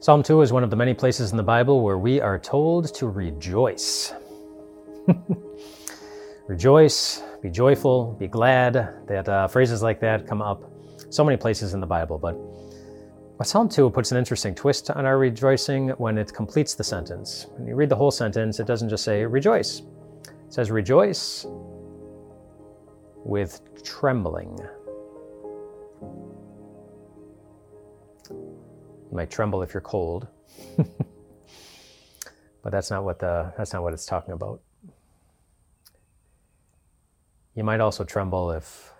Psalm 2 is one of the many places in the Bible where we are told to rejoice. rejoice, be joyful, be glad. That uh, phrases like that come up so many places in the Bible. But, Psalm 2 puts an interesting twist on our rejoicing when it completes the sentence. When you read the whole sentence, it doesn't just say rejoice, it says rejoice with trembling. You might tremble if you're cold. but that's not what the that's not what it's talking about. You might also tremble if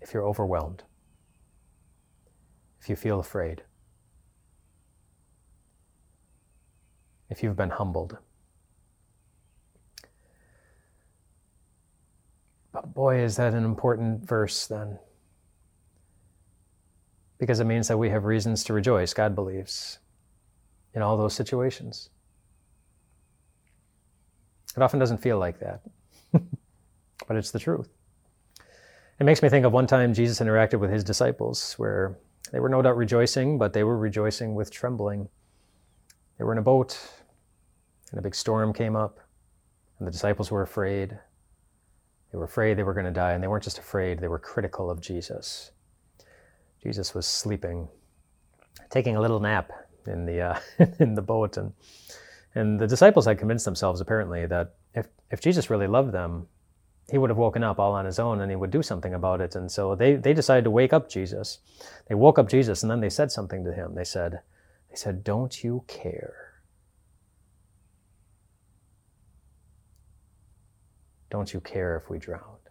if you're overwhelmed. If you feel afraid. If you've been humbled. But boy, is that an important verse then because it means that we have reasons to rejoice, God believes, in all those situations. It often doesn't feel like that, but it's the truth. It makes me think of one time Jesus interacted with his disciples where they were no doubt rejoicing, but they were rejoicing with trembling. They were in a boat, and a big storm came up, and the disciples were afraid. They were afraid they were going to die, and they weren't just afraid, they were critical of Jesus. Jesus was sleeping, taking a little nap in the uh, in the boat, and and the disciples had convinced themselves apparently that if if Jesus really loved them, he would have woken up all on his own and he would do something about it. And so they they decided to wake up Jesus. They woke up Jesus, and then they said something to him. They said, they said, "Don't you care?" Don't you care if we drown?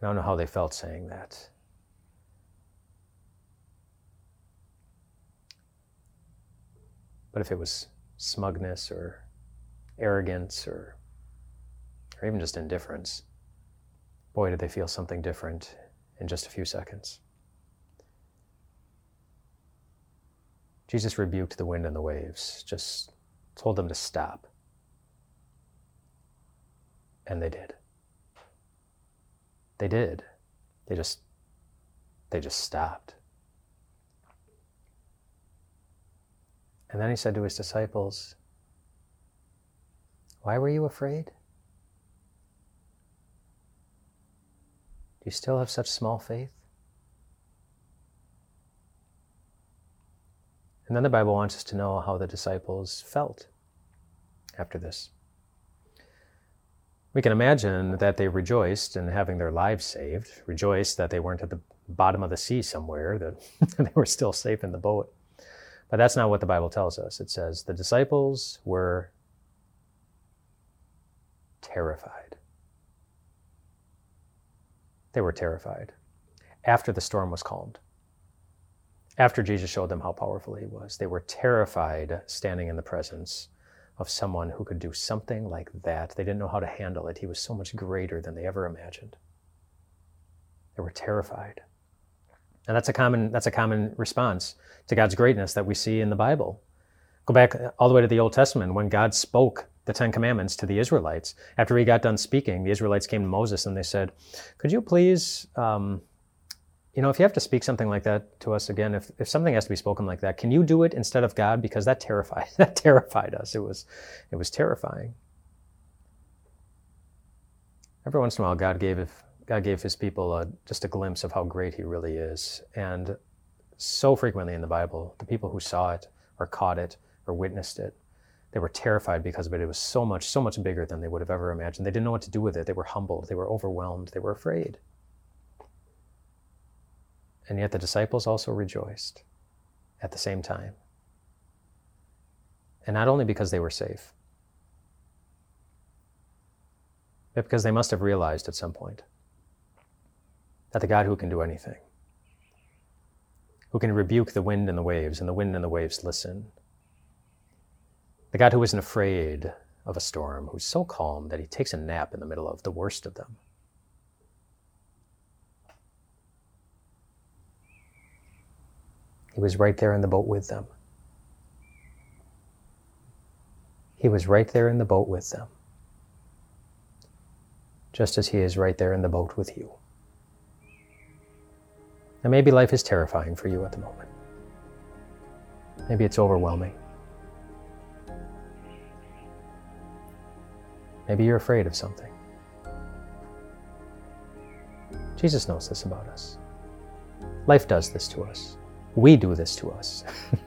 I don't know how they felt saying that. But if it was smugness or arrogance or, or even just indifference, boy, did they feel something different in just a few seconds. Jesus rebuked the wind and the waves, just told them to stop. And they did. They did. They just they just stopped. And then he said to his disciples, Why were you afraid? Do you still have such small faith? And then the Bible wants us to know how the disciples felt after this. We can imagine that they rejoiced in having their lives saved, rejoiced that they weren't at the bottom of the sea somewhere, that they were still safe in the boat. But that's not what the Bible tells us. It says the disciples were terrified. They were terrified after the storm was calmed. After Jesus showed them how powerful he was, they were terrified standing in the presence of someone who could do something like that. They didn't know how to handle it. He was so much greater than they ever imagined. They were terrified. And that's a common, that's a common response to God's greatness that we see in the Bible. Go back all the way to the Old Testament when God spoke the Ten Commandments to the Israelites. After he got done speaking, the Israelites came to Moses and they said, Could you please um, you know, if you have to speak something like that to us again, if, if something has to be spoken like that, can you do it instead of God? Because that terrified that terrified us. It was it was terrifying. Every once in a while, God gave God gave His people a, just a glimpse of how great He really is, and so frequently in the Bible, the people who saw it or caught it or witnessed it, they were terrified because of it. It was so much so much bigger than they would have ever imagined. They didn't know what to do with it. They were humbled. They were overwhelmed. They were afraid. And yet the disciples also rejoiced at the same time. And not only because they were safe, but because they must have realized at some point that the God who can do anything, who can rebuke the wind and the waves, and the wind and the waves listen, the God who isn't afraid of a storm, who's so calm that he takes a nap in the middle of the worst of them He was right there in the boat with them. He was right there in the boat with them, just as He is right there in the boat with you. Now, maybe life is terrifying for you at the moment. Maybe it's overwhelming. Maybe you're afraid of something. Jesus knows this about us. Life does this to us. We do this to us.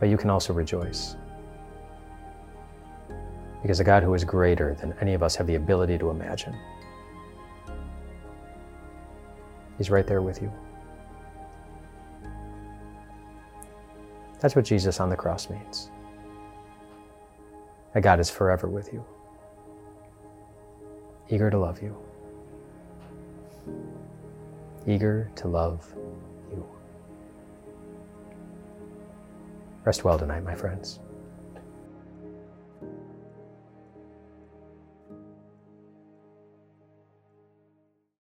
but you can also rejoice. Because a God who is greater than any of us have the ability to imagine, He's right there with you. That's what Jesus on the cross means. That God is forever with you, eager to love you, eager to love you. Rest well tonight, my friends.